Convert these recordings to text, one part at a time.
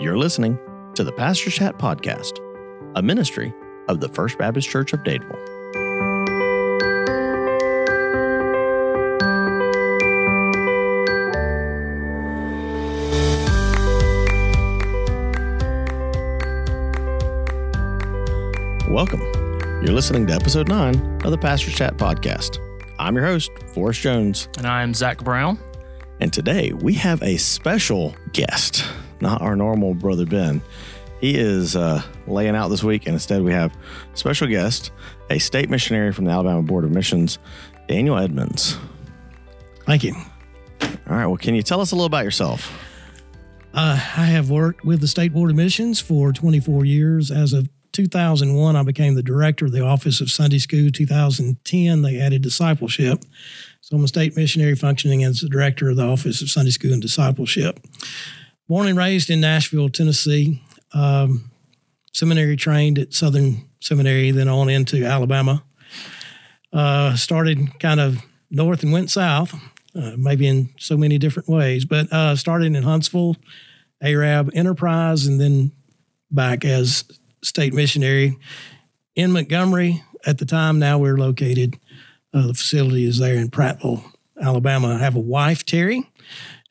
You're listening to the Pastor Chat Podcast, a ministry of the First Baptist Church of Dadeville. Welcome. You're listening to episode 9 of the Pastor Chat Podcast. I'm your host, Forrest Jones. And I'm Zach Brown. And today we have a special guest, not our normal brother Ben. He is uh, laying out this week, and instead we have special guest, a state missionary from the Alabama Board of Missions, Daniel Edmonds. Thank you. All right. Well, can you tell us a little about yourself? Uh, I have worked with the State Board of Missions for 24 years. As of 2001, I became the director of the Office of Sunday School. 2010, they added discipleship. So I'm a state missionary functioning as the director of the Office of Sunday School and Discipleship. Born and raised in Nashville, Tennessee, um, seminary trained at Southern Seminary, then on into Alabama. Uh, started kind of north and went south, uh, maybe in so many different ways, but uh, started in Huntsville, Arab Enterprise, and then back as state missionary in Montgomery at the time. Now we're located uh, the facility is there in Prattville, Alabama. I have a wife, Terry,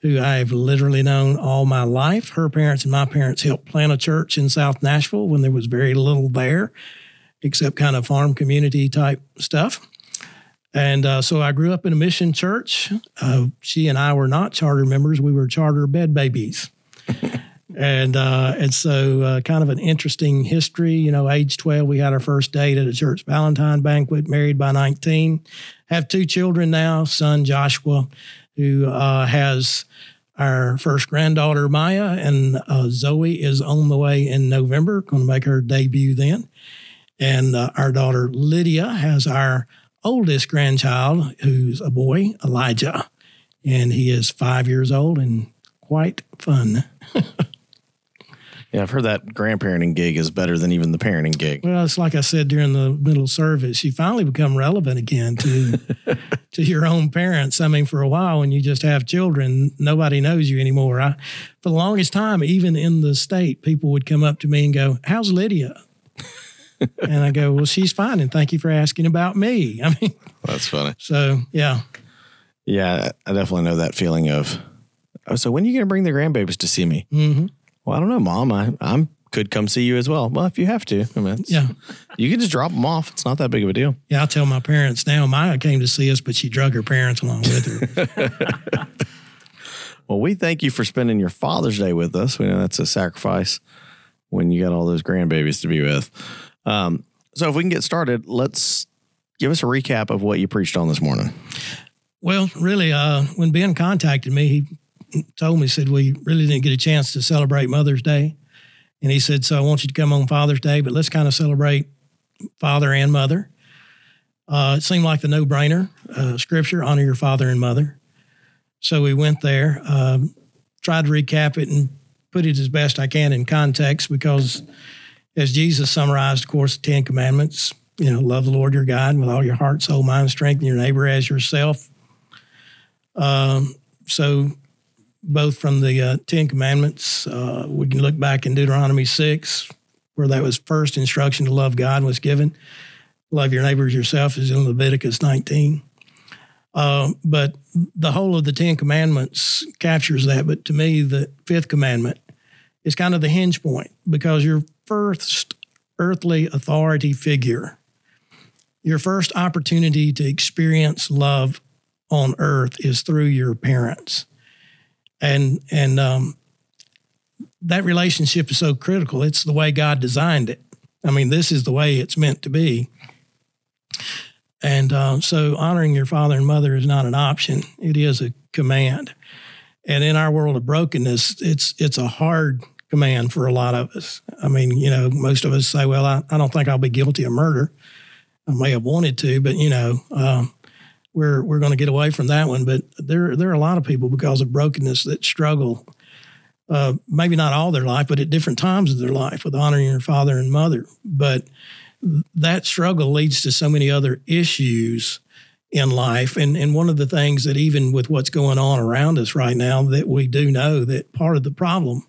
who I've literally known all my life. Her parents and my parents helped plant a church in South Nashville when there was very little there, except kind of farm community type stuff. And uh, so I grew up in a mission church. Uh, she and I were not charter members, we were charter bed babies. and uh, and so uh, kind of an interesting history. You know, age twelve, we had our first date at a church Valentine banquet. Married by nineteen, have two children now. Son Joshua, who uh, has our first granddaughter Maya, and uh, Zoe is on the way in November. Going to make her debut then, and uh, our daughter Lydia has our oldest grandchild, who's a boy, Elijah, and he is five years old and quite fun. Yeah, I've heard that grandparenting gig is better than even the parenting gig. Well, it's like I said during the middle service, you finally become relevant again to to your own parents. I mean, for a while when you just have children, nobody knows you anymore. I, for the longest time, even in the state, people would come up to me and go, "How's Lydia?" and I go, "Well, she's fine, and thank you for asking about me." I mean, That's funny. so yeah, Yeah, I definitely know that feeling of. Oh, so when are you going to bring the grandbabies to see me? hmm Well, I don't know, Mom. I I'm could come see you as well. Well, if you have to, I mean, yeah, you can just drop them off. It's not that big of a deal. yeah. I tell my parents now. Maya came to see us, but she drug her parents along with her. Well, we thank you for spending your Father's Day with us. We know that's a sacrifice when you got all those grandbabies to be with. Um, so, if we can get started, let's give us a recap of what you preached on this morning. Well, really, uh, when Ben contacted me, he told me, said, We really didn't get a chance to celebrate Mother's Day. And he said, So I want you to come on Father's Day, but let's kind of celebrate father and mother. Uh, it seemed like the no brainer uh, scripture honor your father and mother. So we went there, um, tried to recap it and put it as best I can in context because, as Jesus summarized, of course, the Ten Commandments, you know, love the Lord your God with all your heart, soul, mind, strength, and your neighbor as yourself. Um, so, both from the uh, Ten Commandments, uh, we can look back in Deuteronomy 6, where that was first instruction to love God was given. Love your neighbors yourself is in Leviticus 19. Uh, but the whole of the Ten Commandments captures that. But to me, the fifth commandment is kind of the hinge point because your first earthly authority figure, your first opportunity to experience love on earth is through your parents. And, and, um, that relationship is so critical. It's the way God designed it. I mean, this is the way it's meant to be. And uh, so honoring your father and mother is not an option, it is a command. And in our world of brokenness, it's it's a hard command for a lot of us. I mean, you know, most of us say, well, I, I don't think I'll be guilty of murder. I may have wanted to, but you know, um, we're we're going to get away from that one. But there there are a lot of people because of brokenness that struggle, uh, maybe not all their life, but at different times of their life with honoring your father and mother. But that struggle leads to so many other issues in life. And and one of the things that even with what's going on around us right now, that we do know that part of the problem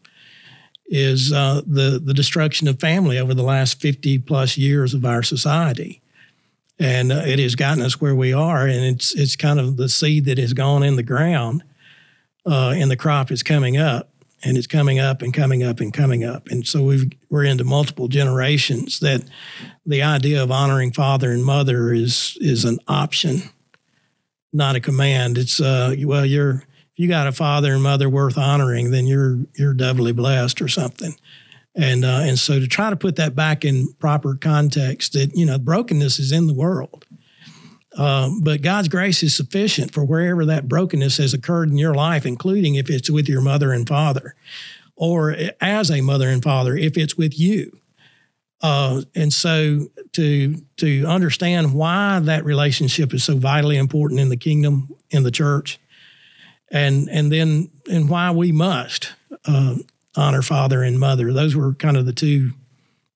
is uh, the the destruction of family over the last 50 plus years of our society. And uh, it has gotten us where we are, and it's it's kind of the seed that has gone in the ground, uh, and the crop is coming up, and it's coming up and coming up and coming up, and so we've we're into multiple generations that the idea of honoring father and mother is is an option, not a command. It's uh, well, you're if you got a father and mother worth honoring, then you're you're doubly blessed or something. And uh, and so to try to put that back in proper context, that you know brokenness is in the world, um, but God's grace is sufficient for wherever that brokenness has occurred in your life, including if it's with your mother and father, or as a mother and father, if it's with you. Uh, and so to to understand why that relationship is so vitally important in the kingdom in the church and and then and why we must uh, honor father and mother. Those were kind of the two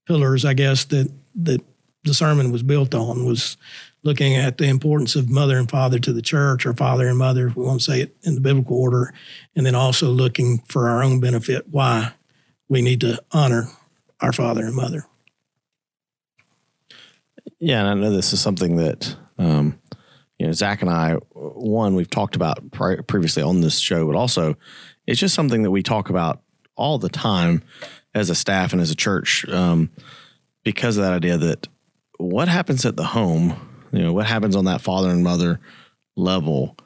pillars, I guess, that that the sermon was built on was looking at the importance of mother and father to the church, or father and mother, if we want to say it in the biblical order, and then also looking for our own benefit why we need to honor our father and mother. Yeah, and I know this is something that um, you know, Zach and I, one, we've talked about previously on this show, but also it's just something that we talk about all the time as a staff and as a church um, because of that idea that what happens at the home, you know, what happens on that father and mother level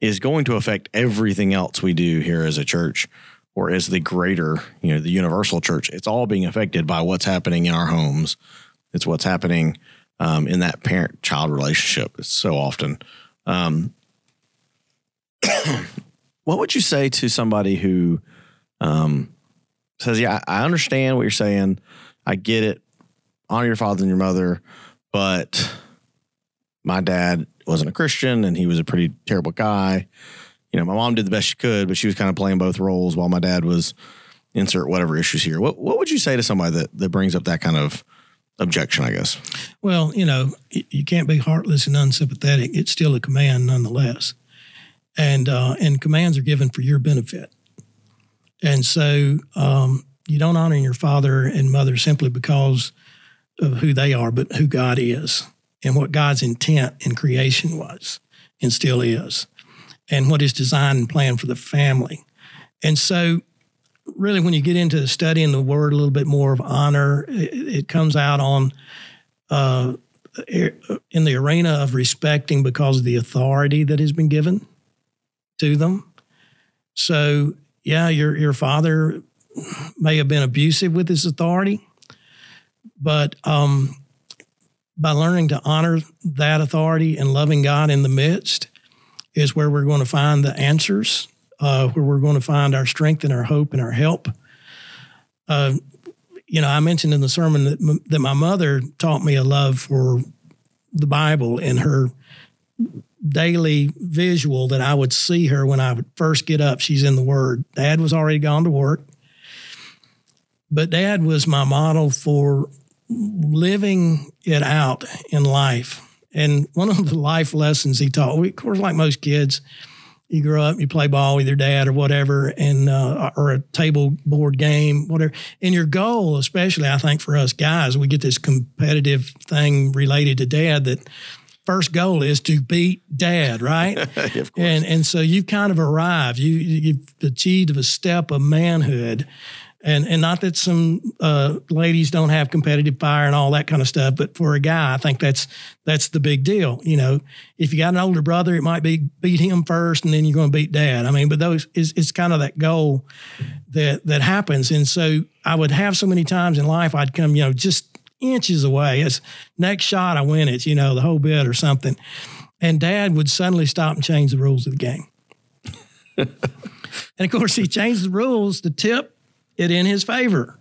is going to affect everything else we do here as a church or as the greater, you know, the universal church. It's all being affected by what's happening in our homes. It's what's happening um, in that parent child relationship. It's so often. Um, what would you say to somebody who um, says, Yeah, I understand what you're saying. I get it. Honor your father and your mother, but my dad wasn't a Christian and he was a pretty terrible guy. You know, my mom did the best she could, but she was kind of playing both roles while my dad was insert whatever issues here. What what would you say to somebody that that brings up that kind of objection, I guess. Well, you know, you can't be heartless and unsympathetic. It's still a command nonetheless. And uh, and commands are given for your benefit. And so um, you don't honor your father and mother simply because of who they are, but who God is and what God's intent in creation was and still is, and what his design and plan for the family. And so really, when you get into studying the word a little bit more of honor, it, it comes out on uh, in the arena of respecting because of the authority that has been given to them. So, yeah, your your father may have been abusive with his authority, but um, by learning to honor that authority and loving God in the midst is where we're going to find the answers uh, where we're going to find our strength and our hope and our help. Uh, you know, I mentioned in the sermon that, m- that my mother taught me a love for the Bible and her daily visual that I would see her when I would first get up. She's in the Word. Dad was already gone to work, but Dad was my model for living it out in life. And one of the life lessons he taught, of course, like most kids, you grow up, you play ball with your dad or whatever, and uh, or a table board game, whatever. And your goal, especially I think for us guys, we get this competitive thing related to dad that first goal is to beat dad, right? and and so you've kind of arrived. You you've achieved a step of manhood and and not that some uh, ladies don't have competitive fire and all that kind of stuff, but for a guy, I think that's that's the big deal. You know, if you got an older brother, it might be beat him first, and then you're going to beat dad. I mean, but those is it's kind of that goal that that happens, and so I would have so many times in life I'd come, you know, just inches away. It's next shot I win it, you know, the whole bit or something, and dad would suddenly stop and change the rules of the game. and of course, he changed the rules to tip it in his favor.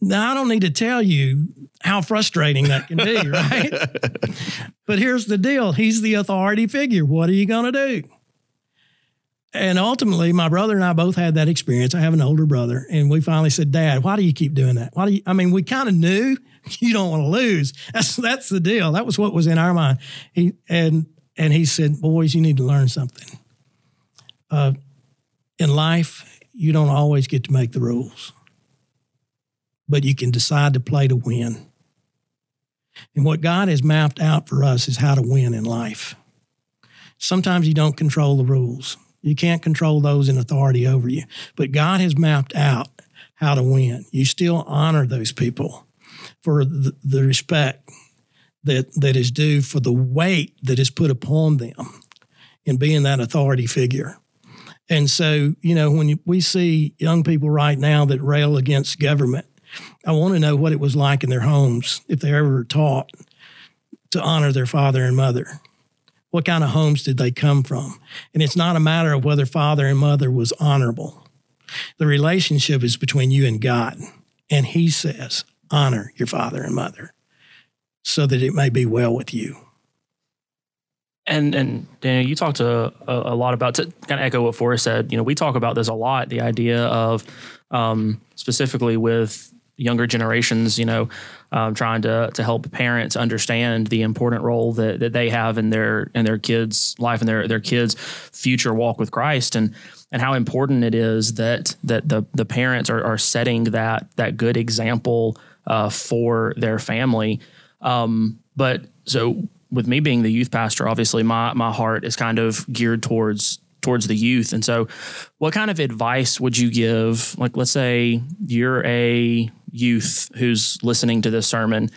Now, I don't need to tell you how frustrating that can be, right? but here's the deal he's the authority figure. What are you going to do? And ultimately, my brother and I both had that experience. I have an older brother, and we finally said, Dad, why do you keep doing that? Why do you? I mean, we kind of knew you don't want to lose. That's that's the deal. That was what was in our mind. He and and he said, Boys, you need to learn something. Uh, in life, you don't always get to make the rules. but you can decide to play to win. And what God has mapped out for us is how to win in life. Sometimes you don't control the rules. You can't control those in authority over you. But God has mapped out how to win. You still honor those people for the, the respect that, that is due for the weight that is put upon them in being that authority figure. And so, you know, when we see young people right now that rail against government, I want to know what it was like in their homes if they ever taught to honor their father and mother. What kind of homes did they come from? And it's not a matter of whether father and mother was honorable. The relationship is between you and God. And He says, honor your father and mother so that it may be well with you. And and Daniel, you talked a, a, lot about to kind of echo what Forrest said. You know, we talk about this a lot. The idea of um, specifically with younger generations, you know, um, trying to to help parents understand the important role that, that they have in their in their kids' life and their their kids' future walk with Christ, and and how important it is that that the the parents are, are setting that that good example uh, for their family. Um, but so with me being the youth pastor, obviously my my heart is kind of geared towards towards the youth. And so, what kind of advice would you give? Like, let's say you're a youth who's listening to this sermon,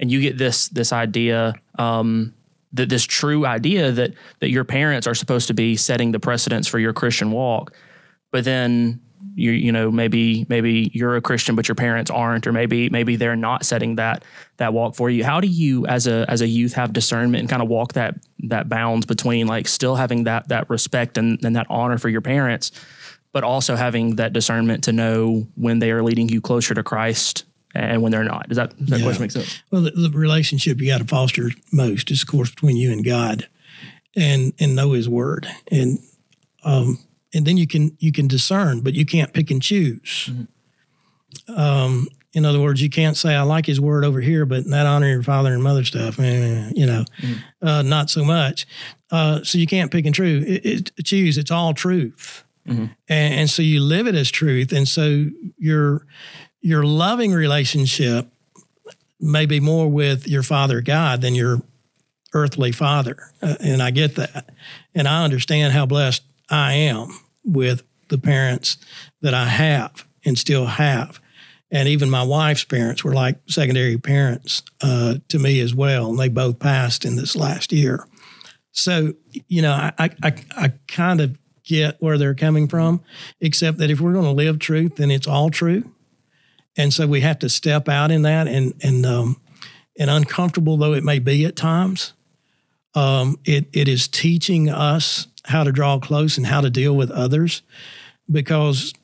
and you get this this idea, um, that this true idea that that your parents are supposed to be setting the precedence for your Christian walk, but then you you know maybe maybe you're a Christian but your parents aren't or maybe maybe they're not setting that that walk for you. How do you as a as a youth have discernment and kind of walk that that bounds between like still having that that respect and, and that honor for your parents but also having that discernment to know when they are leading you closer to Christ and when they're not? Does that, does that yeah. question make sense? Well the, the relationship you got to foster most is of course between you and God and and know his word. And um and then you can you can discern, but you can't pick and choose. Mm-hmm. Um, in other words, you can't say I like His word over here, but that honor your father and mother stuff, eh, you know, mm-hmm. uh, not so much. Uh, so you can't pick and true, it, it, choose. It's all truth, mm-hmm. and, and so you live it as truth, and so your your loving relationship may be more with your father God than your earthly father, uh, and I get that, and I understand how blessed I am with the parents that I have and still have. And even my wife's parents were like secondary parents uh, to me as well. And they both passed in this last year. So, you know, I, I, I kind of get where they're coming from, except that if we're going to live truth, then it's all true. And so we have to step out in that and, and, um, and uncomfortable though it may be at times, um, it, it is teaching us how to draw close and how to deal with others because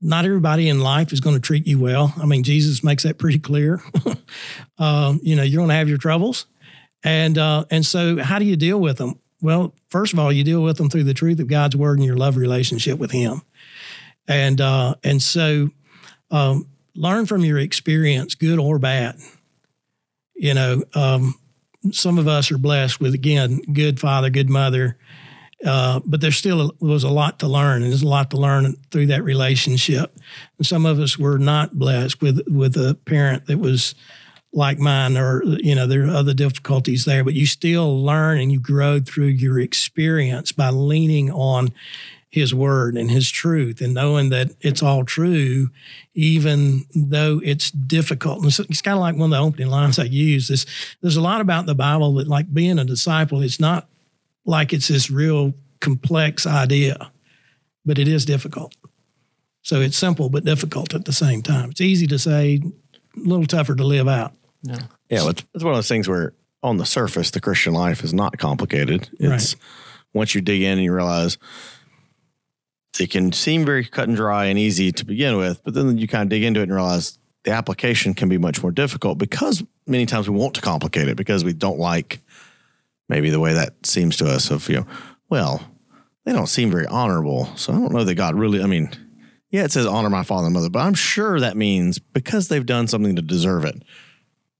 not everybody in life is going to treat you well. I mean, Jesus makes that pretty clear. um, you know, you're going to have your troubles. And, uh, and so, how do you deal with them? Well, first of all, you deal with them through the truth of God's word and your love relationship with Him. And, uh, and so, um, learn from your experience, good or bad. You know, um, some of us are blessed with, again, good father, good mother, uh, but there still was a lot to learn, and there's a lot to learn through that relationship. And some of us were not blessed with with a parent that was like mine, or you know, there are other difficulties there. But you still learn and you grow through your experience by leaning on His Word and His truth, and knowing that it's all true, even though it's difficult. And it's, it's kind of like one of the opening lines I use. This there's a lot about the Bible that, like being a disciple, it's not like it's this real complex idea, but it is difficult. So it's simple but difficult at the same time. It's easy to say, a little tougher to live out. Yeah, yeah. It's, it's one of those things where, on the surface, the Christian life is not complicated. It's right. once you dig in and you realize it can seem very cut and dry and easy to begin with, but then you kind of dig into it and realize the application can be much more difficult because many times we want to complicate it because we don't like maybe the way that seems to us of, you know, well, they don't seem very honorable. So I don't know that God really, I mean, yeah, it says honor my father and mother, but I'm sure that means because they've done something to deserve it.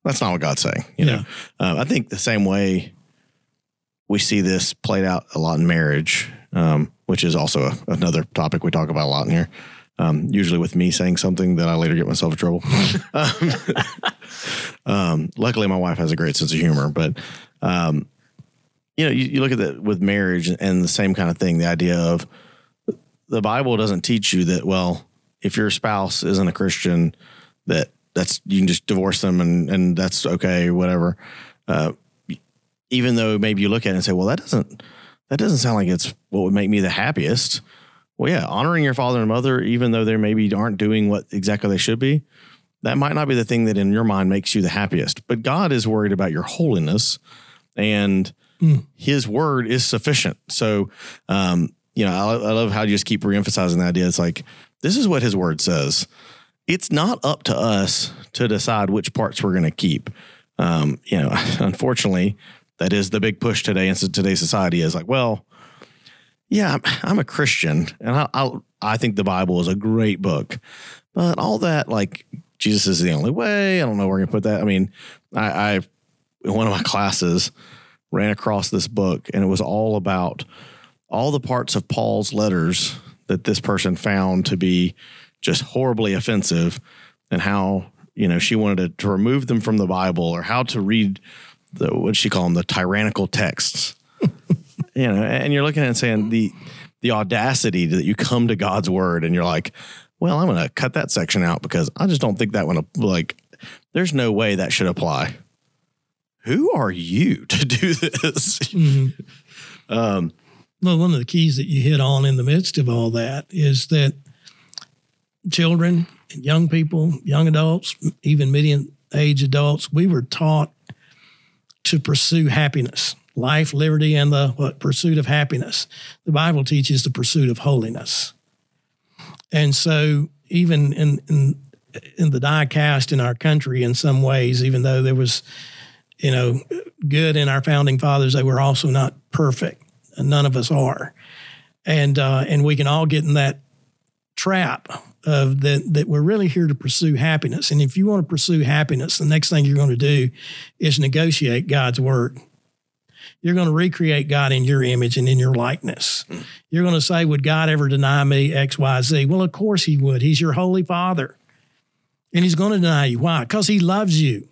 That's not what God's saying. You yeah. know, uh, I think the same way we see this played out a lot in marriage, um, which is also a, another topic we talk about a lot in here. Um, usually with me saying something that I later get myself in trouble. um, um, luckily, my wife has a great sense of humor, but um, you know, you, you look at that with marriage and the same kind of thing. The idea of the Bible doesn't teach you that. Well, if your spouse isn't a Christian, that that's you can just divorce them and and that's okay, whatever. Uh, even though maybe you look at it and say, well, that doesn't that doesn't sound like it's what would make me the happiest. Well, yeah, honoring your father and mother, even though they maybe aren't doing what exactly they should be, that might not be the thing that in your mind makes you the happiest. But God is worried about your holiness, and mm. His word is sufficient. So, um, you know, I, I love how you just keep reemphasizing the idea. It's like this is what His word says. It's not up to us to decide which parts we're going to keep. Um, you know, unfortunately, that is the big push today in today's society is like, well, yeah, I'm, I'm a Christian and I, I, I think the Bible is a great book, but all that like Jesus is the only way. I don't know where we're gonna put that. I mean, I, I in one of my classes ran across this book and it was all about all the parts of Paul's letters that this person found to be just horribly offensive and how you know she wanted to, to remove them from the Bible or how to read the what she call them the tyrannical texts. you know, and you're looking at it and saying the the audacity that you come to God's word and you're like, well, I'm going to cut that section out because I just don't think that one like there's no way that should apply. Who are you to do this? Mm-hmm. Um, well, one of the keys that you hit on in the midst of all that is that children and young people, young adults, even medium age adults, we were taught to pursue happiness, life, liberty, and the what, pursuit of happiness. The Bible teaches the pursuit of holiness. And so, even in, in, in the die cast in our country, in some ways, even though there was, you know, good in our founding fathers, they were also not perfect. None of us are. And, uh, and we can all get in that trap of that that we're really here to pursue happiness. And if you want to pursue happiness, the next thing you're going to do is negotiate God's word. You're going to recreate God in your image and in your likeness. You're going to say, Would God ever deny me X, Y, Z? Well, of course he would. He's your holy father. And he's going to deny you. Why? Because he loves you.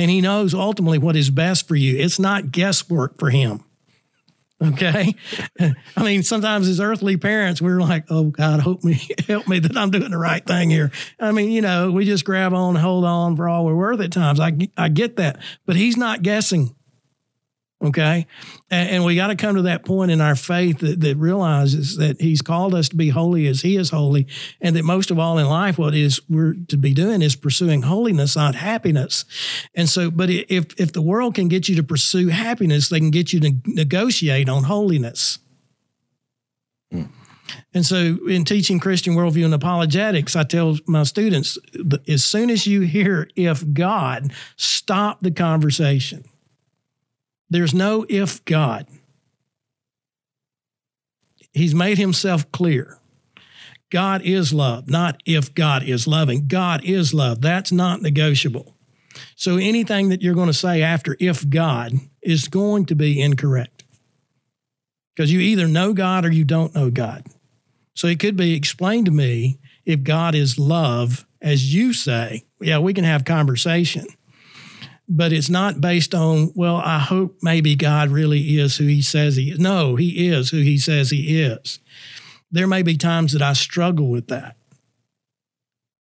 And he knows ultimately what is best for you. It's not guesswork for him. Okay. I mean, sometimes as earthly parents, we're like, oh God, help me, help me that I'm doing the right thing here. I mean, you know, we just grab on, hold on for all we're worth at times. I, I get that. But he's not guessing. Okay. And, and we got to come to that point in our faith that, that realizes that he's called us to be holy as he is holy. And that most of all in life, what is we're to be doing is pursuing holiness, not happiness. And so, but if, if the world can get you to pursue happiness, they can get you to negotiate on holiness. Mm. And so, in teaching Christian worldview and apologetics, I tell my students as soon as you hear if God, stop the conversation. There's no if God. He's made himself clear. God is love, not if God is loving. God is love. That's not negotiable. So anything that you're going to say after if God is going to be incorrect. Because you either know God or you don't know God. So it could be explained to me if God is love, as you say, yeah, we can have conversation but it's not based on, well, I hope maybe God really is who he says he is. No, he is who he says he is. There may be times that I struggle with that.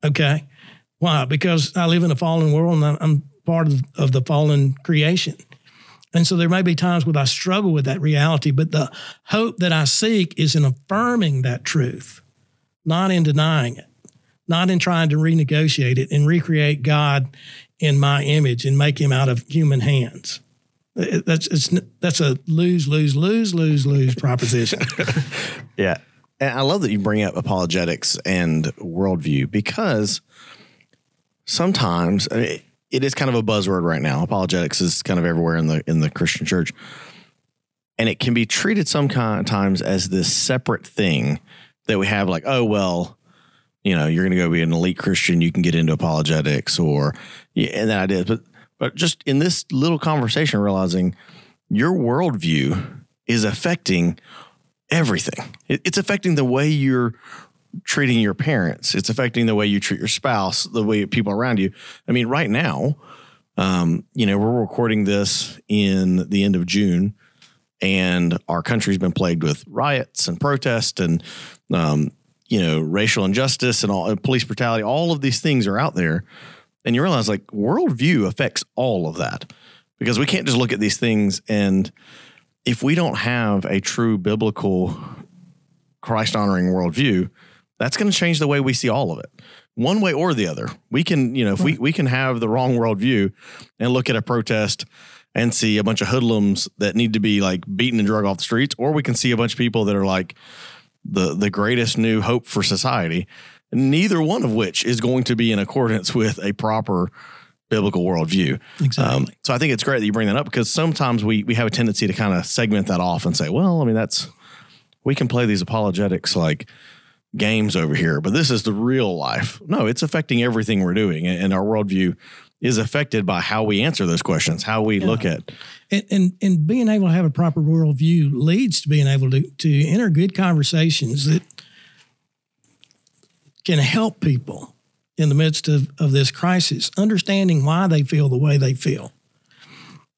Okay. Why? Because I live in a fallen world and I'm part of, of the fallen creation. And so there may be times when I struggle with that reality, but the hope that I seek is in affirming that truth, not in denying it, not in trying to renegotiate it and recreate God in my image and make him out of human hands. That's it's that's a lose lose lose lose lose proposition. yeah, and I love that you bring up apologetics and worldview because sometimes I mean, it is kind of a buzzword right now. Apologetics is kind of everywhere in the in the Christian church, and it can be treated sometimes as this separate thing that we have. Like, oh well, you know, you're going to go be an elite Christian, you can get into apologetics or, and that idea. But, but just in this little conversation, realizing your worldview is affecting everything. It, it's affecting the way you're treating your parents. It's affecting the way you treat your spouse, the way people around you. I mean, right now, um, you know, we're recording this in the end of June, and our country's been plagued with riots and protests and, um, you know, racial injustice and all and police brutality. All of these things are out there, and you realize like worldview affects all of that because we can't just look at these things and if we don't have a true biblical Christ honoring worldview, that's going to change the way we see all of it. One way or the other. We can, you know, if we, we can have the wrong worldview and look at a protest and see a bunch of hoodlums that need to be like beaten and drug off the streets, or we can see a bunch of people that are like the the greatest new hope for society. Neither one of which is going to be in accordance with a proper biblical worldview. Exactly. Um, so I think it's great that you bring that up because sometimes we we have a tendency to kind of segment that off and say, well, I mean, that's we can play these apologetics like games over here, but this is the real life. No, it's affecting everything we're doing, and our worldview is affected by how we answer those questions, how we yeah. look at. And, and and being able to have a proper worldview leads to being able to to enter good conversations that can help people in the midst of, of this crisis, understanding why they feel the way they feel.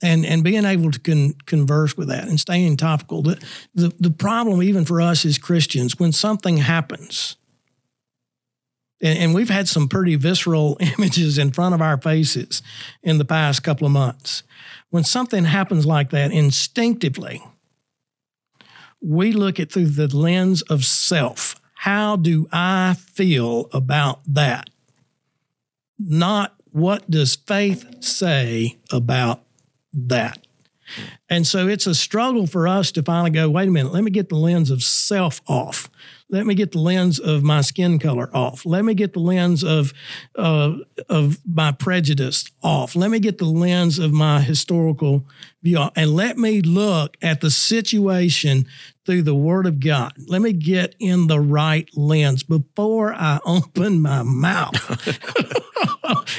And, and being able to con- converse with that and staying topical. The, the, the problem, even for us as Christians, when something happens, and, and we've had some pretty visceral images in front of our faces in the past couple of months. When something happens like that, instinctively, we look at through the lens of self. How do I feel about that? not what does faith say about that. And so it's a struggle for us to finally go, wait a minute, let me get the lens of self off. Let me get the lens of my skin color off. Let me get the lens of uh, of my prejudice off. Let me get the lens of my historical view, and let me look at the situation through the Word of God. Let me get in the right lens before I open my mouth.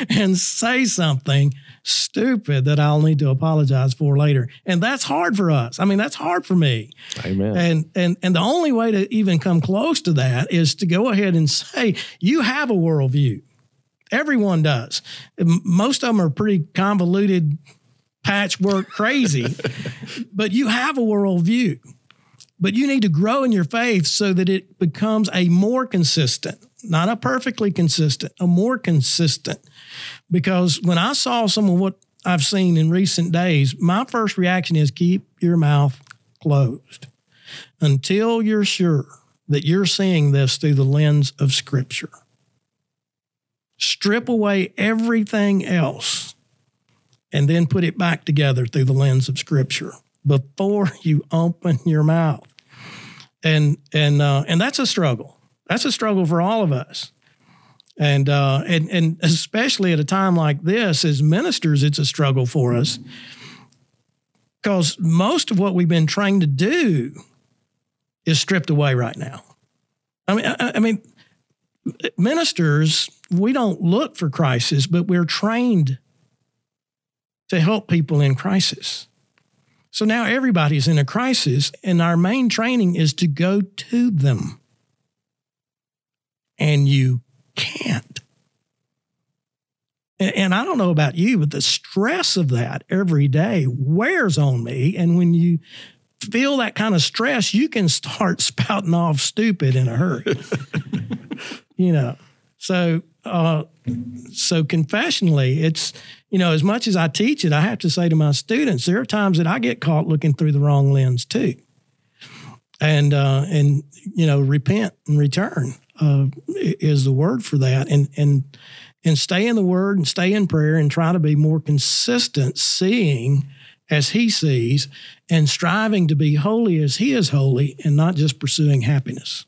and say something stupid that I'll need to apologize for later. And that's hard for us. I mean, that's hard for me. Amen. And and and the only way to even come close to that is to go ahead and say, you have a worldview. Everyone does. Most of them are pretty convoluted, patchwork crazy, but you have a worldview. But you need to grow in your faith so that it becomes a more consistent not a perfectly consistent, a more consistent. Because when I saw some of what I've seen in recent days, my first reaction is keep your mouth closed until you're sure that you're seeing this through the lens of Scripture. Strip away everything else and then put it back together through the lens of Scripture before you open your mouth. And and uh, and that's a struggle. That's a struggle for all of us. And, uh, and, and especially at a time like this, as ministers, it's a struggle for us because most of what we've been trained to do is stripped away right now. I mean, I, I mean, ministers, we don't look for crisis, but we're trained to help people in crisis. So now everybody's in a crisis, and our main training is to go to them and you can't. And I don't know about you, but the stress of that every day wears on me. And when you feel that kind of stress, you can start spouting off stupid in a hurry. you know, so uh, so confessionally, it's you know as much as I teach it, I have to say to my students, there are times that I get caught looking through the wrong lens too, and uh, and you know repent and return uh, is the word for that. And and and stay in the word and stay in prayer and try to be more consistent, seeing as he sees and striving to be holy as he is holy and not just pursuing happiness.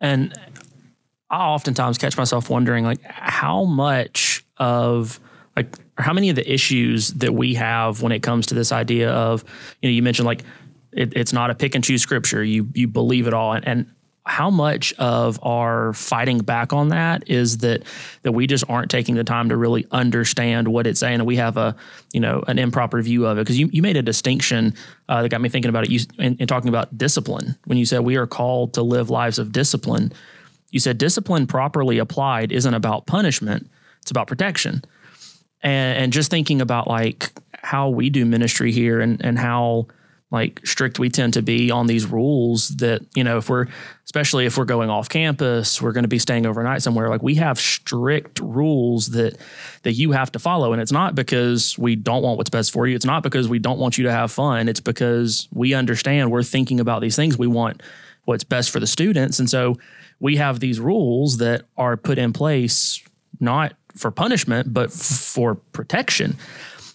And I oftentimes catch myself wondering like how much of like how many of the issues that we have when it comes to this idea of you know you mentioned like it, it's not a pick and choose scripture. You you believe it all. And, and how much of our fighting back on that is that that we just aren't taking the time to really understand what it's saying and we have a you know an improper view of it? Because you, you made a distinction uh, that got me thinking about it. You in, in talking about discipline when you said we are called to live lives of discipline you said discipline properly applied isn't about punishment it's about protection and, and just thinking about like how we do ministry here and and how like strict we tend to be on these rules that you know if we're especially if we're going off campus we're going to be staying overnight somewhere like we have strict rules that that you have to follow. And it's not because we don't want what's best for you. It's not because we don't want you to have fun. It's because we understand we're thinking about these things. We want what's best for the students. And so we have these rules that are put in place not for punishment but for protection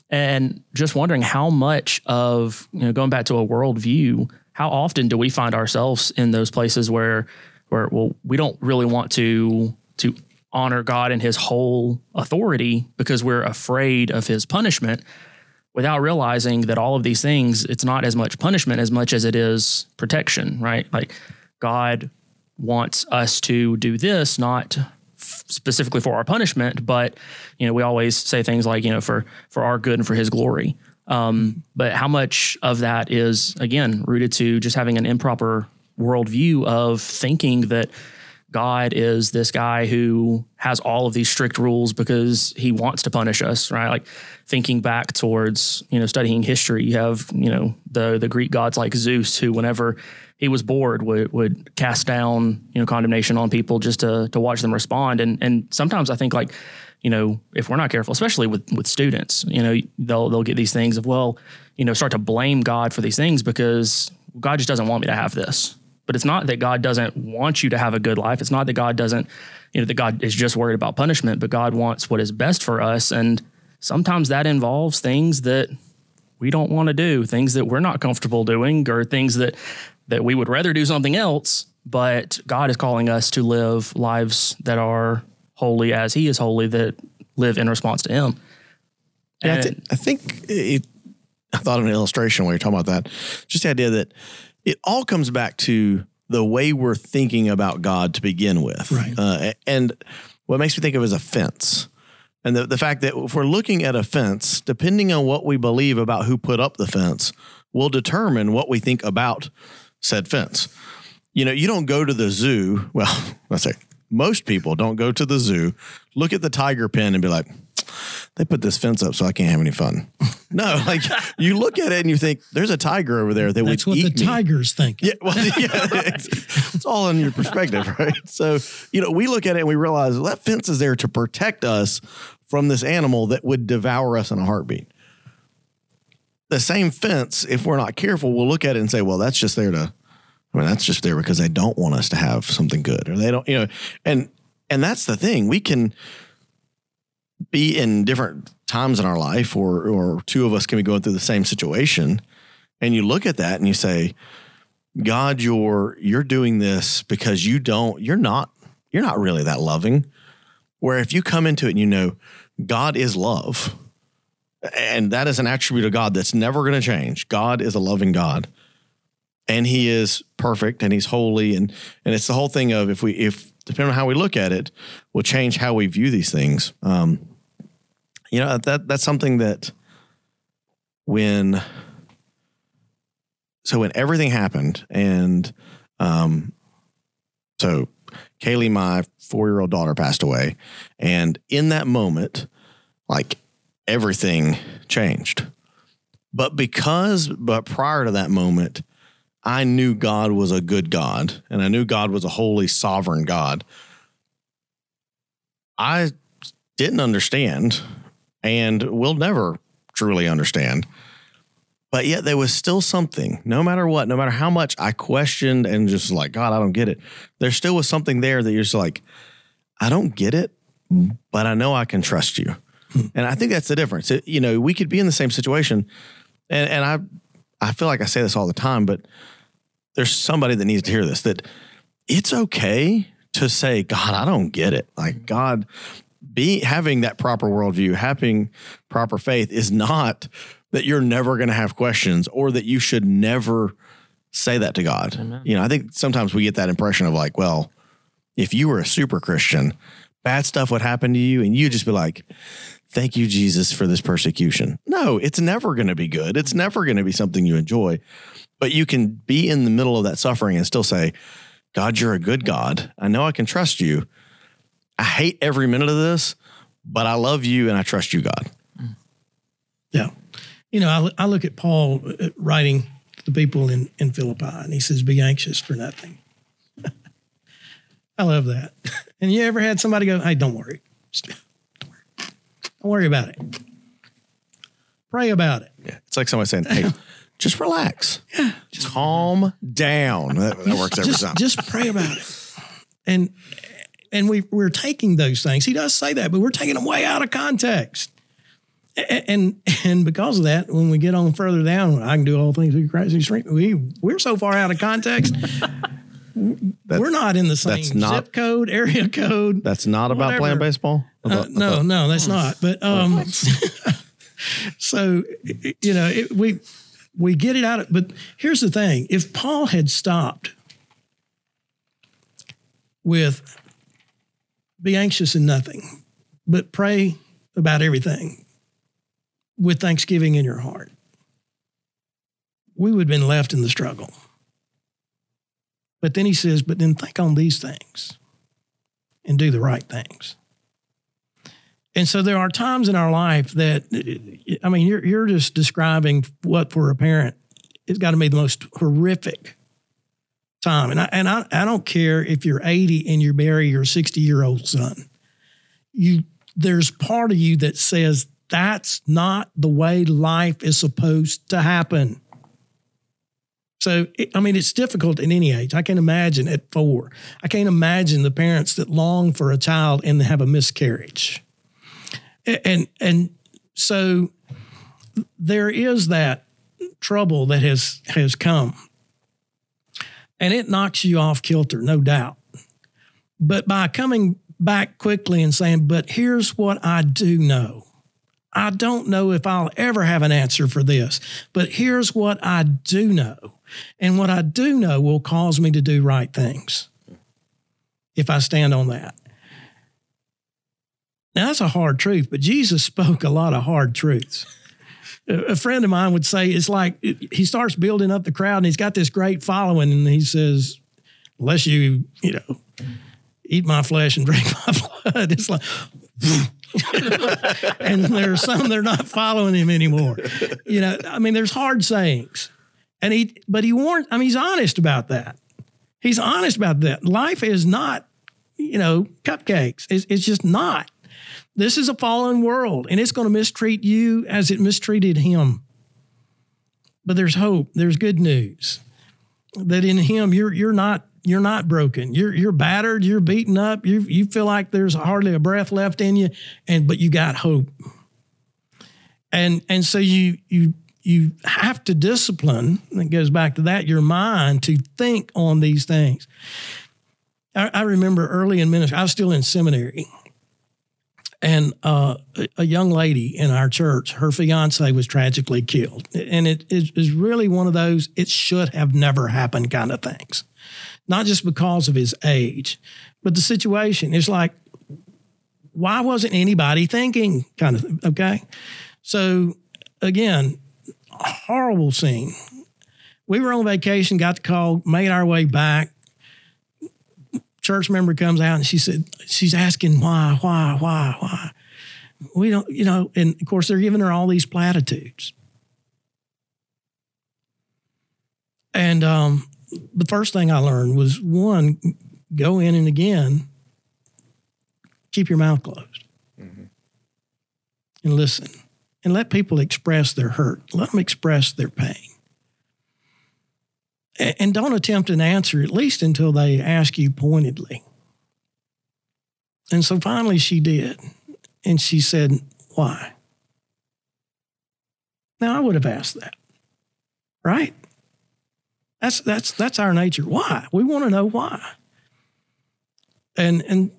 and just wondering how much of you know going back to a worldview, how often do we find ourselves in those places where where well we don't really want to to honor God and His whole authority because we're afraid of His punishment, without realizing that all of these things it's not as much punishment as much as it is protection, right? Like God wants us to do this, not specifically for our punishment, but you know, we always say things like, you know, for for our good and for His glory. Um, but how much of that is again rooted to just having an improper worldview of thinking that God is this guy who has all of these strict rules because he wants to punish us, right? Like thinking back towards, you know, studying history, you have, you know, the the Greek gods like Zeus who whenever he was bored would would cast down, you know, condemnation on people just to to watch them respond. And and sometimes I think like, you know, if we're not careful, especially with with students, you know, they'll they'll get these things of, well, you know, start to blame God for these things because God just doesn't want me to have this but it's not that God doesn't want you to have a good life. It's not that God doesn't, you know, that God is just worried about punishment, but God wants what is best for us. And sometimes that involves things that we don't want to do, things that we're not comfortable doing, or things that that we would rather do something else. But God is calling us to live lives that are holy as He is holy, that live in response to Him. Yeah, I, th- I think it, I thought of an illustration when you're talking about that. Just the idea that it all comes back to the way we're thinking about God to begin with. Right. Uh, and what makes me think of is a fence. And the, the fact that if we're looking at a fence, depending on what we believe about who put up the fence, will determine what we think about said fence. You know, you don't go to the zoo. Well, let's say most people don't go to the zoo, look at the tiger pen and be like, they put this fence up so I can't have any fun. No, like you look at it and you think there's a tiger over there that That's would what eat the me. tigers think. Yeah, well, yeah, it's, it's all in your perspective, right? So, you know, we look at it and we realize well, that fence is there to protect us from this animal that would devour us in a heartbeat. The same fence, if we're not careful, we'll look at it and say, well, that's just there to, I mean, that's just there because they don't want us to have something good or they don't, you know, and, and that's the thing. We can be in different times in our life or, or two of us can be going through the same situation. And you look at that and you say, God, you're you're doing this because you don't you're not you're not really that loving. Where if you come into it and you know God is love, and that is an attribute of God that's never going to change. God is a loving God, and He is perfect and He's holy, and and it's the whole thing of if we if depending on how we look at it, will change how we view these things. Um, you know that that's something that when so when everything happened and um so Kaylee, my four year old daughter, passed away. And in that moment, like everything changed. But because, but prior to that moment, I knew God was a good God and I knew God was a holy, sovereign God. I didn't understand and will never truly understand but yet there was still something, no matter what, no matter how much I questioned and just like, God, I don't get it. There still was something there that you're just like, I don't get it, but I know I can trust you. And I think that's the difference. It- you know, we could be in the same situation. And, and I, I feel like I say this all the time, but there's somebody that needs to hear this that it's okay to say, God, I don't get it. Like, God, be having that proper worldview, having proper faith is not that you're never going to have questions or that you should never say that to God. Amen. You know, I think sometimes we get that impression of like, well, if you were a super Christian, bad stuff would happen to you, and you'd just be like, thank you, Jesus, for this persecution. No, it's never going to be good. It's never going to be something you enjoy. But you can be in the middle of that suffering and still say, God, you're a good God. I know I can trust you. I hate every minute of this, but I love you and I trust you, God. Yeah. You know, I, I look at Paul uh, writing the people in, in Philippi, and he says, Be anxious for nothing. I love that. And you ever had somebody go, Hey, Don't worry, don't worry about it. Pray about it. Yeah. It's like somebody saying, hey, just relax. Yeah. Just calm down. That, that works every just, time. just pray about it. And and we we're taking those things. He does say that, but we're taking them way out of context. A- And and because of that, when we get on further down, I can do all things through Christ who strengthens. We we're so far out of context. we're not in the same not- zip code, area code. That's not about Whatever. playing baseball? Uh, no, no, that's not. But um, so you know, it, we we get it out. Of, but here's the thing: if Paul had stopped with "be anxious in nothing, but pray about everything with thanksgiving in your heart," we would have been left in the struggle. But then he says, "But then think on these things and do the right things." And so there are times in our life that, I mean, you're, you're just describing what for a parent it's got to be the most horrific time. And I, and I, I don't care if you're 80 and you bury your 60 year old son. You, there's part of you that says that's not the way life is supposed to happen. So, I mean, it's difficult in any age. I can imagine at four. I can't imagine the parents that long for a child and have a miscarriage and and so there is that trouble that has has come. And it knocks you off kilter no doubt. But by coming back quickly and saying but here's what i do know. I don't know if i'll ever have an answer for this but here's what i do know. And what i do know will cause me to do right things if i stand on that now, that's a hard truth, but Jesus spoke a lot of hard truths. A friend of mine would say it's like he starts building up the crowd and he's got this great following, and he says, Unless you, you know, eat my flesh and drink my blood, it's like, and there are some that are not following him anymore. You know, I mean, there's hard sayings. And he, but he warned, I mean, he's honest about that. He's honest about that. Life is not, you know, cupcakes. It's, it's just not. This is a fallen world and it's going to mistreat you as it mistreated him. But there's hope. There's good news that in him you're you're not you're not broken. You're you're battered, you're beaten up. You you feel like there's hardly a breath left in you and but you got hope. And and so you you you have to discipline, and it goes back to that, your mind to think on these things. I, I remember early in ministry, I was still in seminary and uh, a- young lady in our church, her fiance was tragically killed, and it is really one of those it should have never happened kind of things, not just because of his age, but the situation. It's like, why wasn't anybody thinking? Kind of okay. So again, horrible scene. We were on vacation, got the call, made our way back church member comes out and she said, she's asking why, why, why, why. We don't, you know, and of course they're giving her all these platitudes. And um, the first thing I learned was one, go in and again, keep your mouth closed and listen and let people express their hurt. Let them express their pain and don't attempt an answer at least until they ask you pointedly. And so finally she did. And she said, Why? Now I would have asked that. Right? That's that's that's our nature. Why? We want to know why. And and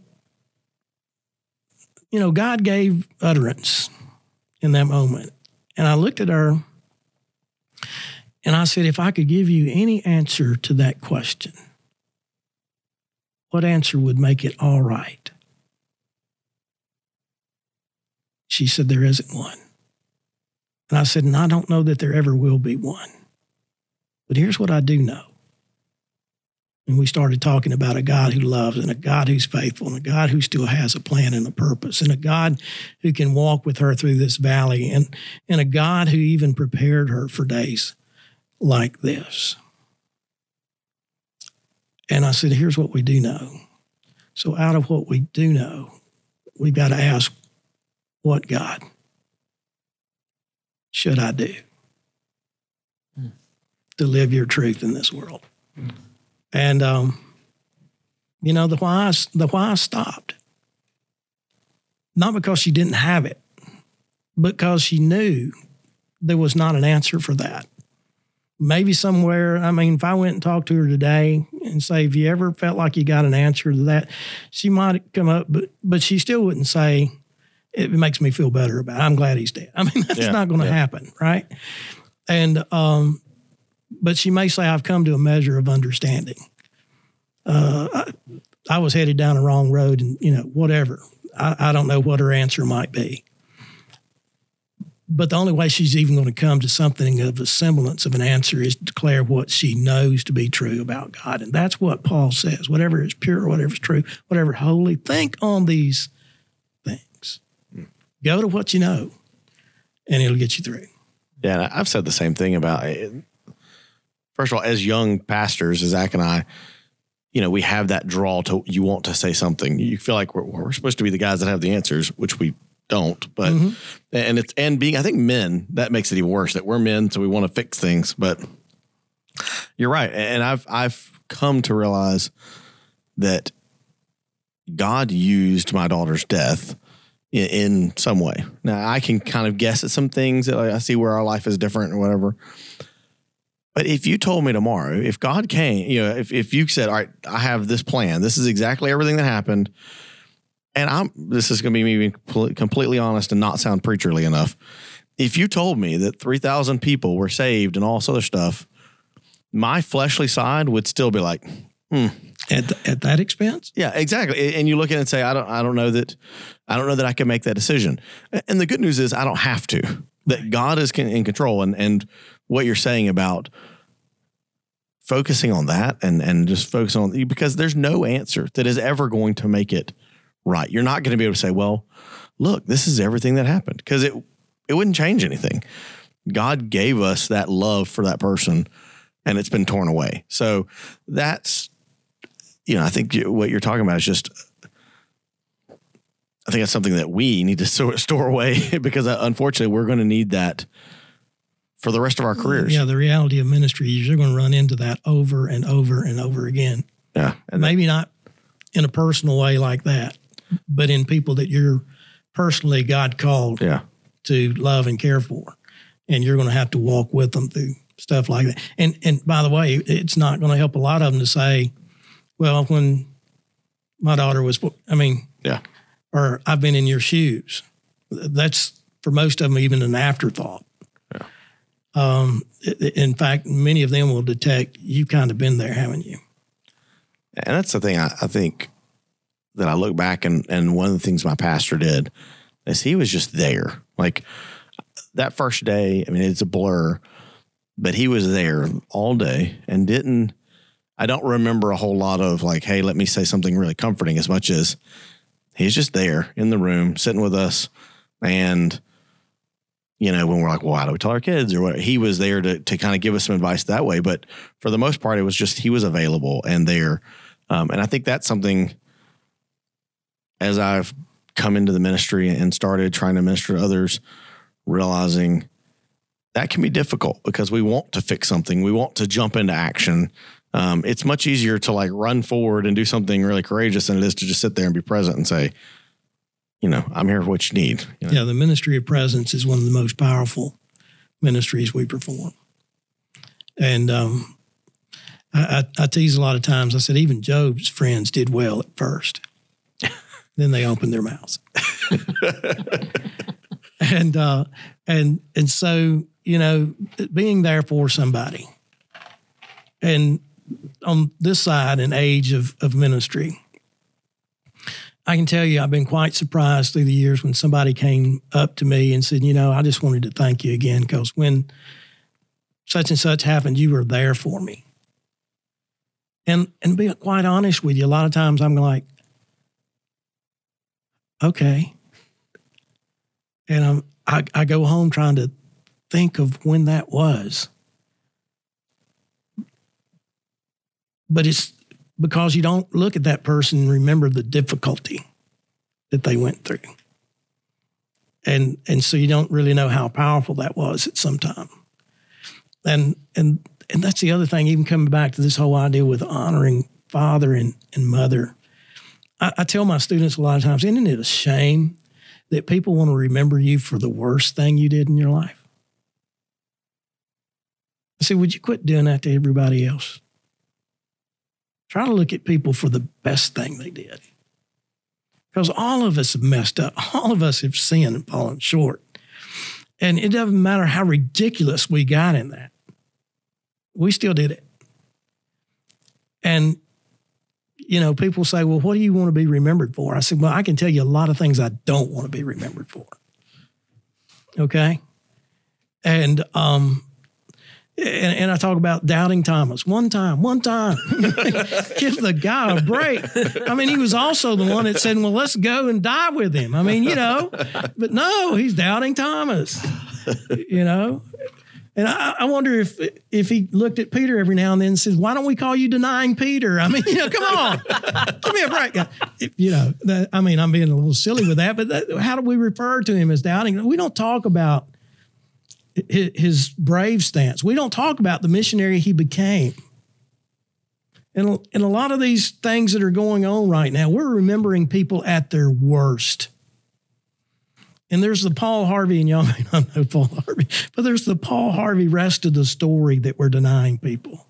you know, God gave utterance in that moment. And I looked at her And I said, if I could give you any answer to that question, what answer would make it all right? She said, There isn't one. And I said, And I don't know that there ever will be one. But here's what I do know. And we started talking about a God who loves and a God who's faithful and a God who still has a plan and a purpose and a God who can walk with her through this valley and, and a God who even prepared her for days like this. And I said, here's what we do know. So, out of what we do know, we've got to ask, what God should I do Mm. to live your truth in this world? And, um, you know, the why, the why stopped, not because she didn't have it, because she knew there was not an answer for that maybe somewhere. I mean, if I went and talked to her today and say, "Have you ever felt like you got an answer to that?" She might come up, but but she still wouldn't say, "It makes me feel better about. It. I'm glad he's dead." I mean, that's Yeah, not going to yeah. happen, right? And um, but she may say, "I've come to a measure of understanding." Uh, I, I was headed down a wrong road, and you know, whatever. I, I don't know what her answer might be but the only way she's even going to come to something of a semblance of an answer is to declare what she knows to be true about God. And that's what Paul says whatever is pure, whatever is true, whatever holy, think on these things. Go to what you know, and it'll get you through. Yeah, I've said the same thing about it. First of all, as young pastors, as Zach and I, you know, we have that draw to you want to say something. You feel like we're, we're supposed to be the guys that have the answers, which we don't. But Mhm. and it's and being I think men that makes it even worse that we're men, so we want to fix things. But you're right, and I've I've come to realize that God used my daughter's death in, in some way. Now I can kind of guess at some things that I see where our life is different or whatever. But if you told me tomorrow, if God came, you know, if, if you said, all right, I have this plan, this is exactly everything that happened. And I'm, this is going to be me being completely honest and not sound preacherly enough. If you told me that 3,000 people were saved and all this other stuff, my fleshly side would still be like, hmm. At, th- at that expense? yeah, exactly. And you look at it and say, I don't, I don't know that, I don't know that I can make that decision. And the good news is, I don't have to. That God is in control, and and what you're saying about focusing on that and and just focusing on because there's no answer that is ever going to make it right. You're not going to be able to say, well, look, this is everything that happened because it it wouldn't change anything. God gave us that love for that person, and it's been torn away. So that's you know, I think what you're talking about is just, I think that's something that we need to store, store away because uh, unfortunately we're going to need that for the rest of our careers. Yeah, the reality of ministry is you're going to run into that over and over and over again. Yeah. And Maybe not in a personal way like that, but in people that you're personally God called yeah. to love and care for. And you're going to have to walk with them through stuff like that. And and by the way, it's not going to help a lot of them to say, well, when my daughter was, I mean, Yeah. or I've been in your shoes. That's for most of them even an afterthought. Yeah. Um, in fact, many of them will detect you've kind of been there, haven't you? And that's the thing I, I think that I look back and, and one of the things my pastor did is he was just there. Like that first day, I mean, it's a blur, but he was there all day and didn't, I don't remember a whole lot of like, hey, let me say something really comforting as much as he's just there in the room sitting with us. And, you know, when we're like, well, how do we tell our kids or what? He was there to, to kind of give us some advice that way. But for the most part, it was just he was available and there. Um, and I think that's something as I've come into the ministry and started trying to minister to others, realizing that can be difficult because we want to fix something, we want to jump into action. Um, it's much easier to like run forward and do something really courageous than it is to just sit there and be present and say, you know, I'm here for what you need. You know? Yeah, the ministry of presence is one of the most powerful ministries we perform. And um, I, I, I tease a lot of times. I said even Job's friends did well at first, then they opened their mouths. and uh, and and so you know, being there for somebody. And on this side and age of, of ministry, I can tell you I've been quite surprised through the years when somebody came up to me and said, you know, I just wanted to thank you again because when such and such happened, you were there for me. And and be quite honest with you, a lot of times I'm like, okay. And I'm I, I go home trying to think of when that was. But it's because you don't look at that person and remember the difficulty that they went through. And and so you don't really know how powerful that was at some time. And and and that's the other thing, even coming back to this whole idea with honoring father and, and mother. I, I tell my students a lot of times, isn't it a shame that people want to remember you for the worst thing you did in your life? I say, would you quit doing that to everybody else? Try to look at people for the best thing they did. Because all of us have messed up. All of us have sinned and fallen short. And it doesn't matter how ridiculous we got in that. We still did it. And, you know, people say, well, what do you want to be remembered for? I said, well, I can tell you a lot of things I don't want to be remembered for. Okay. And um, and, and, I talk about doubting Thomas. One time, one time. Give the guy a break. I mean, he was also the one that said, well, let's go and die with him. I mean, you know, but no, he's doubting Thomas, you know. And I, I, wonder if if he looked at Peter every now and then and says, "Why don't we call you denying Peter?" I mean, you know, come on, give me a break. You know, that, I mean, I'm being a little silly with that, but that, how do we refer to him as doubting? We don't talk about his brave stance. We don't talk about the missionary he became. And, and a lot of these things that are going on right now, we're remembering people at their worst. And there's the Paul Harvey, and y'all may not know Paul Harvey, but there's the Paul Harvey rest of the story that we're denying people.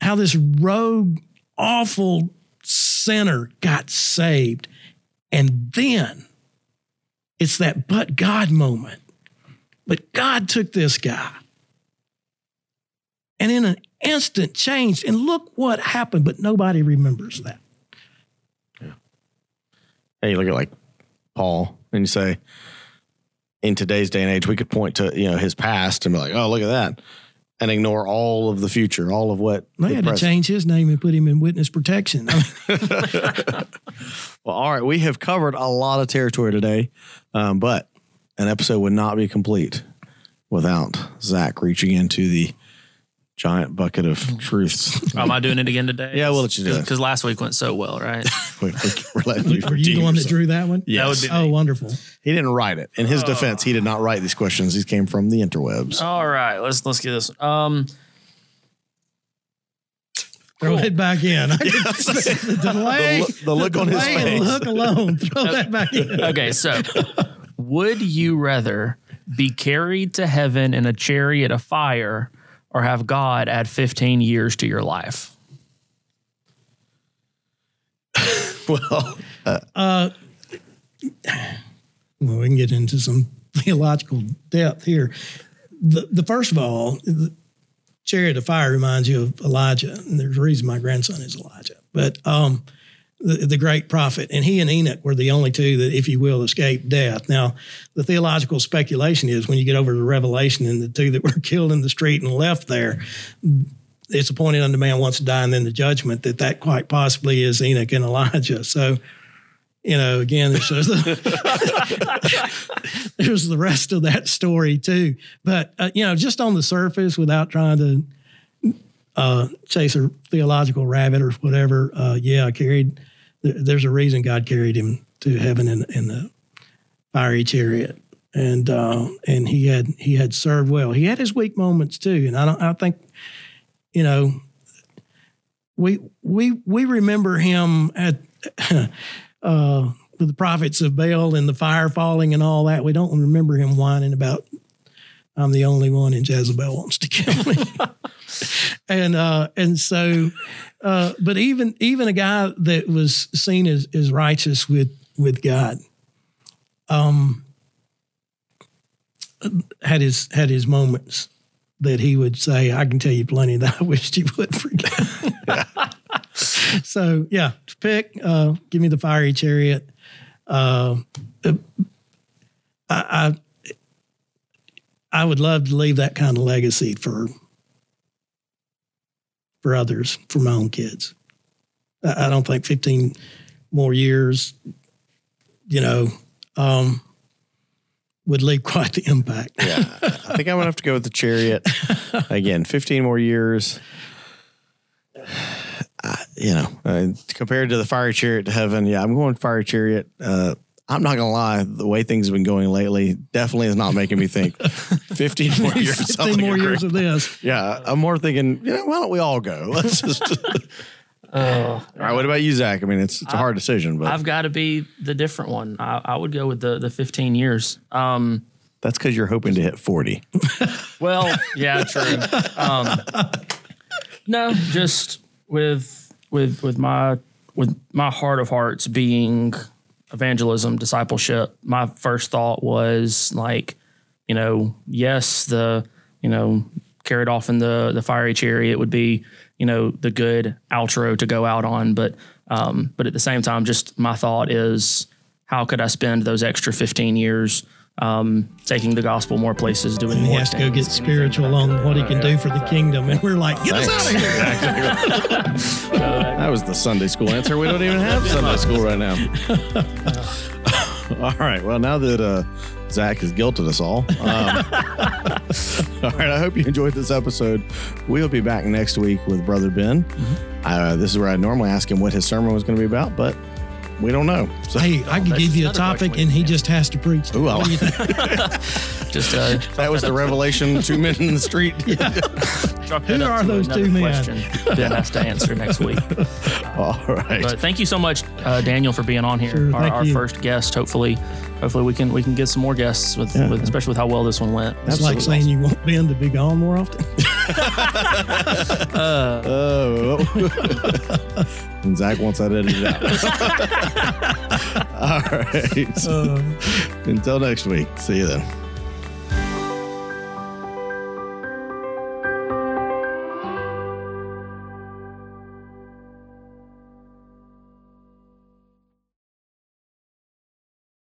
How this rogue, awful sinner got saved. And then it's that but God moment but God took this guy and in an instant changed. And look what happened, but nobody remembers that. Yeah. Hey, look at like Paul and you say, in today's day and age, we could point to you know his past and be like, "Oh, look at that," and ignore all of the future, all of what they had present. to change his name and put him in witness protection. well, all right, we have covered a lot of territory today, um, but an episode would not be complete without Zach reaching into the giant bucket of mm. truths. Oh, am I doing it again today? Yeah, we'll let you do it. Because last week went so well, right? we, are letting you Were you the one that drew that one? Yeah. Yes. oh, wonderful. He didn't write it. In his oh. defense, he did not write these questions. These came from the interwebs. All right, let's let's get this. Um, Throw cool. it back in. the delay, the, the look the on his face. Look alone. Throw that back in. Okay, so would you rather be carried to heaven in a chariot of fire or have God add 15 years to your life? well, uh, uh, well, we can get into some theological depth here. The, the first of all, the chariot of fire reminds you of Elijah, and there's a reason my grandson is Elijah. But um, the, the, great prophet, and he and Enoch were the only two that, if you will, escaped death. Now, the theological speculation is when you get over to Revelation and the two that were killed in the street and left there, it's appointed unto man once to die and then the judgment that that quite possibly is Enoch and Elijah. So, you know, again, there's the, there's the rest of that story too. But uh, you know, just on the surface, without trying to uh, chase a theological rabbit or whatever, uh, yeah, carried there's a reason God carried him to heaven in, in the fiery chariot, and uh, and he had he had served well. He had his weak moments too, and I don't I think you know we we we remember him at uh, the prophets of Baal and the fire falling and all that. We don't remember him whining about I'm the only one and Jezebel wants to kill me. and uh, and so uh, but even even a guy that was seen as, as righteous with with God, um, had his had his moments that he would say, "I can tell you plenty that I wished you would forget." so yeah, to pick, uh, give me the fiery chariot. Uh, I, I I would love to leave that kind of legacy for for others, for my own kids. I, I don't think 15 more years, you know, um, would leave quite the impact. yeah, I think I'm gonna have to go with the chariot again. 15 more years. Uh, you know, uh, compared to the fiery chariot to heaven, yeah, I'm going fiery chariot. Uh, I'm not gonna lie, the way things have been going lately definitely is not making me think 15 more years. 15 more years of this. Yeah, I'm more thinking, you know, why don't we all go? Let's just. Uh, all right, what about you, Zach? I mean, it's it's a hard decision, but I've got to be the different one. I, I would go with the the 15 years. Um, that's because you're hoping to hit 40. well, yeah, true. Um, no, just with with with my with my heart of hearts being evangelism, discipleship. My first thought was like, you know, yes, the you know carried off in the the fiery chariot would be you know the good outro to go out on, but um, but at the same time, just my thought is how could I spend those extra 15 years um, taking the gospel more places, doing And he more has to go get spiritual on what he can do for the kingdom. And we're like, get us out of here. That was the Sunday school answer. We don't even have Sunday school right now. all right. Well, now that uh, Zach has guilted us all, um, all right. I hope you enjoyed this episode. We'll be back next week with Brother Ben. Uh, this is where I normally ask him what his sermon was going to be about, but we don't know. So, Hey, I could give you a topic and he we- just has to preach. Ooh, I What do you think? Just uh, that was the revelation. Two men in the street. chalk Who are those two men? question Ben has to answer next week. all right. But thank you so much, uh, Daniel, for being on here. Sure, our our first guest. Hopefully, hopefully we can we can get some more guests with, Yeah. with especially with how well this one went. That's like saying you want Ben to be gone more often. Oh. and Zach wants that edited out. All right. Until next week. See you then.